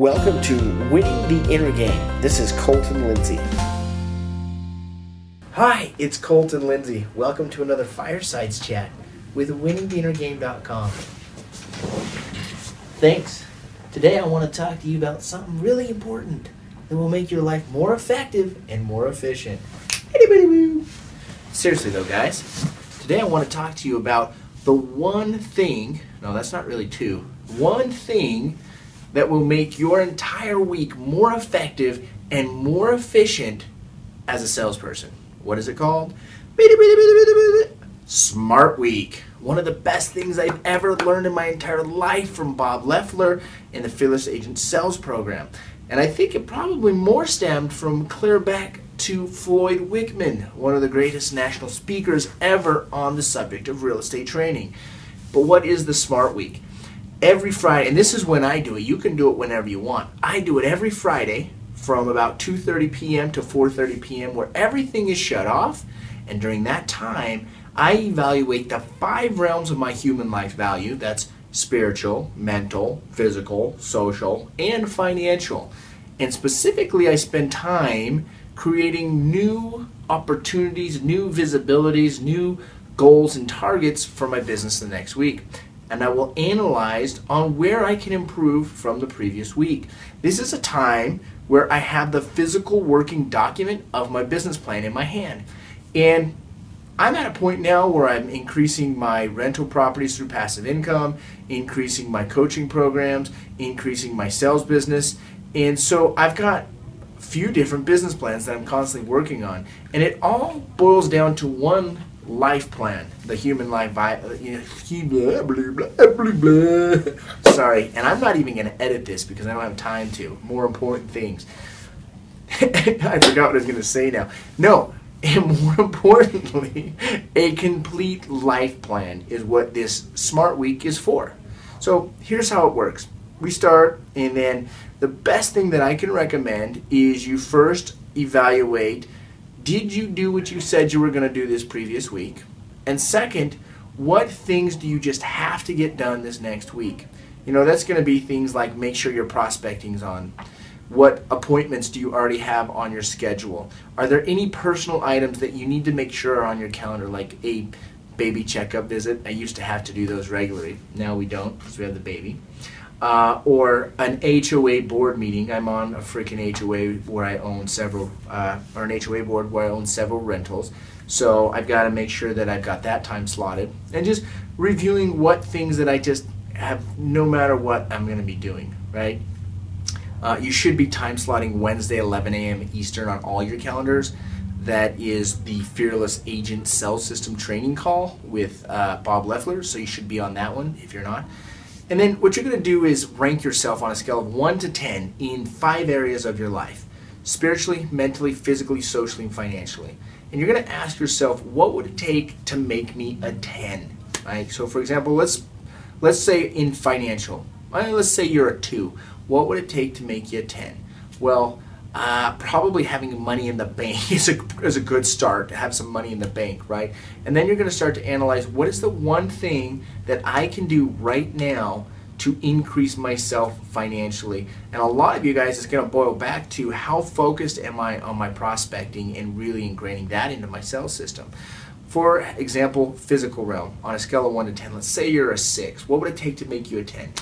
Welcome to Winning the Inner Game. This is Colton Lindsay. Hi, it's Colton Lindsay. Welcome to another Firesides chat with winningtheinnergame.com. Thanks. Today I want to talk to you about something really important that will make your life more effective and more efficient. Seriously though, guys, today I want to talk to you about the one thing, no, that's not really two, one thing that will make your entire week more effective and more efficient as a salesperson. What is it called? Smart Week. One of the best things I've ever learned in my entire life from Bob Leffler in the Fearless Agent Sales Program. And I think it probably more stemmed from clear back to Floyd Wickman, one of the greatest national speakers ever on the subject of real estate training. But what is the Smart Week? Every Friday, and this is when I do it. You can do it whenever you want. I do it every Friday from about 2:30 p.m. to 4:30 p.m. where everything is shut off, and during that time, I evaluate the five realms of my human life value. That's spiritual, mental, physical, social, and financial. And specifically, I spend time creating new opportunities, new visibilities, new goals and targets for my business the next week. And I will analyze on where I can improve from the previous week. This is a time where I have the physical working document of my business plan in my hand. And I'm at a point now where I'm increasing my rental properties through passive income, increasing my coaching programs, increasing my sales business. And so I've got a few different business plans that I'm constantly working on. And it all boils down to one life plan, the human life. Vi- uh, blah, Sorry, and I'm not even going to edit this because I don't have time to. More important things. I forgot what I was going to say now. No, and more importantly, a complete life plan is what this Smart Week is for. So here's how it works. We start, and then the best thing that I can recommend is you first evaluate did you do what you said you were going to do this previous week? And second, what things do you just have to get done this next week? You know, that's going to be things like make sure your prospecting's on what appointments do you already have on your schedule? Are there any personal items that you need to make sure are on your calendar, like a baby checkup visit? I used to have to do those regularly. Now we don't because we have the baby. Uh, or an HOA board meeting. I'm on a freaking HOA where I own several, uh, or an HOA board where I own several rentals. So I've got to make sure that I've got that time slotted. And just reviewing what things that I just have, no matter what I'm going to be doing, right? Uh, you should be time slotting Wednesday, 11 a.m. Eastern on all your calendars. That is the Fearless Agent Sales System training call with uh, Bob Leffler. So you should be on that one if you're not. And then what you're going to do is rank yourself on a scale of 1 to 10 in five areas of your life spiritually, mentally, physically, socially, and financially. And you're going to ask yourself, what would it take to make me a 10? Right? So, for example, let's let's say in financial, let's say you're a 2 what would it take to make you a 10? Well, uh, probably having money in the bank is a, is a good start to have some money in the bank, right? And then you're going to start to analyze what is the one thing that I can do right now to increase myself financially. And a lot of you guys, it's going to boil back to how focused am I on my prospecting and really ingraining that into my sales system. For example, physical realm, on a scale of 1 to 10, let's say you're a 6. What would it take to make you a 10?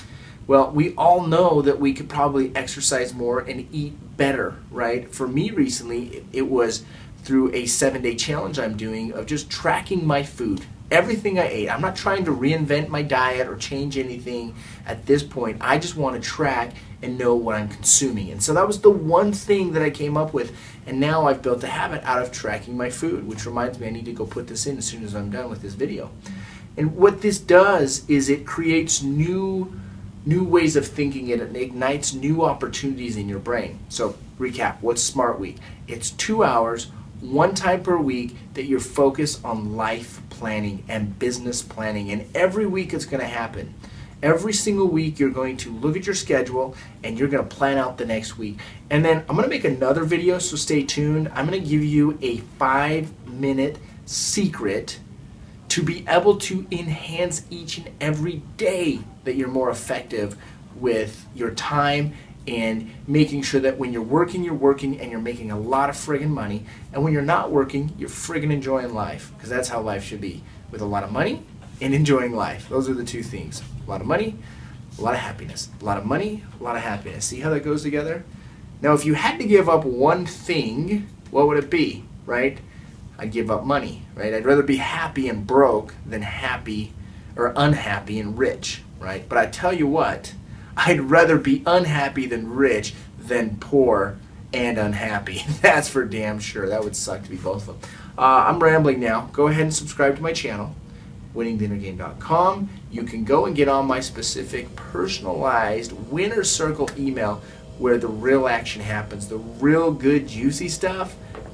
Well, we all know that we could probably exercise more and eat better, right? For me recently, it was through a seven day challenge I'm doing of just tracking my food, everything I ate. I'm not trying to reinvent my diet or change anything at this point. I just want to track and know what I'm consuming. And so that was the one thing that I came up with. And now I've built a habit out of tracking my food, which reminds me I need to go put this in as soon as I'm done with this video. And what this does is it creates new new ways of thinking it ignites new opportunities in your brain. So recap what's smart week? It's two hours one time per week that you're focused on life planning and business planning. And every week it's going to happen. Every single week you're going to look at your schedule and you're going to plan out the next week. And then i'm going to make another video so stay tuned. I'm going to give you a five minute secret to be able to enhance each and every day that you're more effective with your time and making sure that when you're working, you're working and you're making a lot of friggin' money. And when you're not working, you're friggin' enjoying life because that's how life should be with a lot of money and enjoying life. Those are the two things a lot of money, a lot of happiness. A lot of money, a lot of happiness. See how that goes together? Now, if you had to give up one thing, what would it be, right? I'd give up money, right? I'd rather be happy and broke than happy or unhappy and rich, right? But I tell you what, I'd rather be unhappy than rich than poor and unhappy. That's for damn sure. That would suck to be both of them. Uh, I'm rambling now. Go ahead and subscribe to my channel, winningtheinnergame.com. You can go and get on my specific personalized winner circle email where the real action happens. The real good, juicy stuff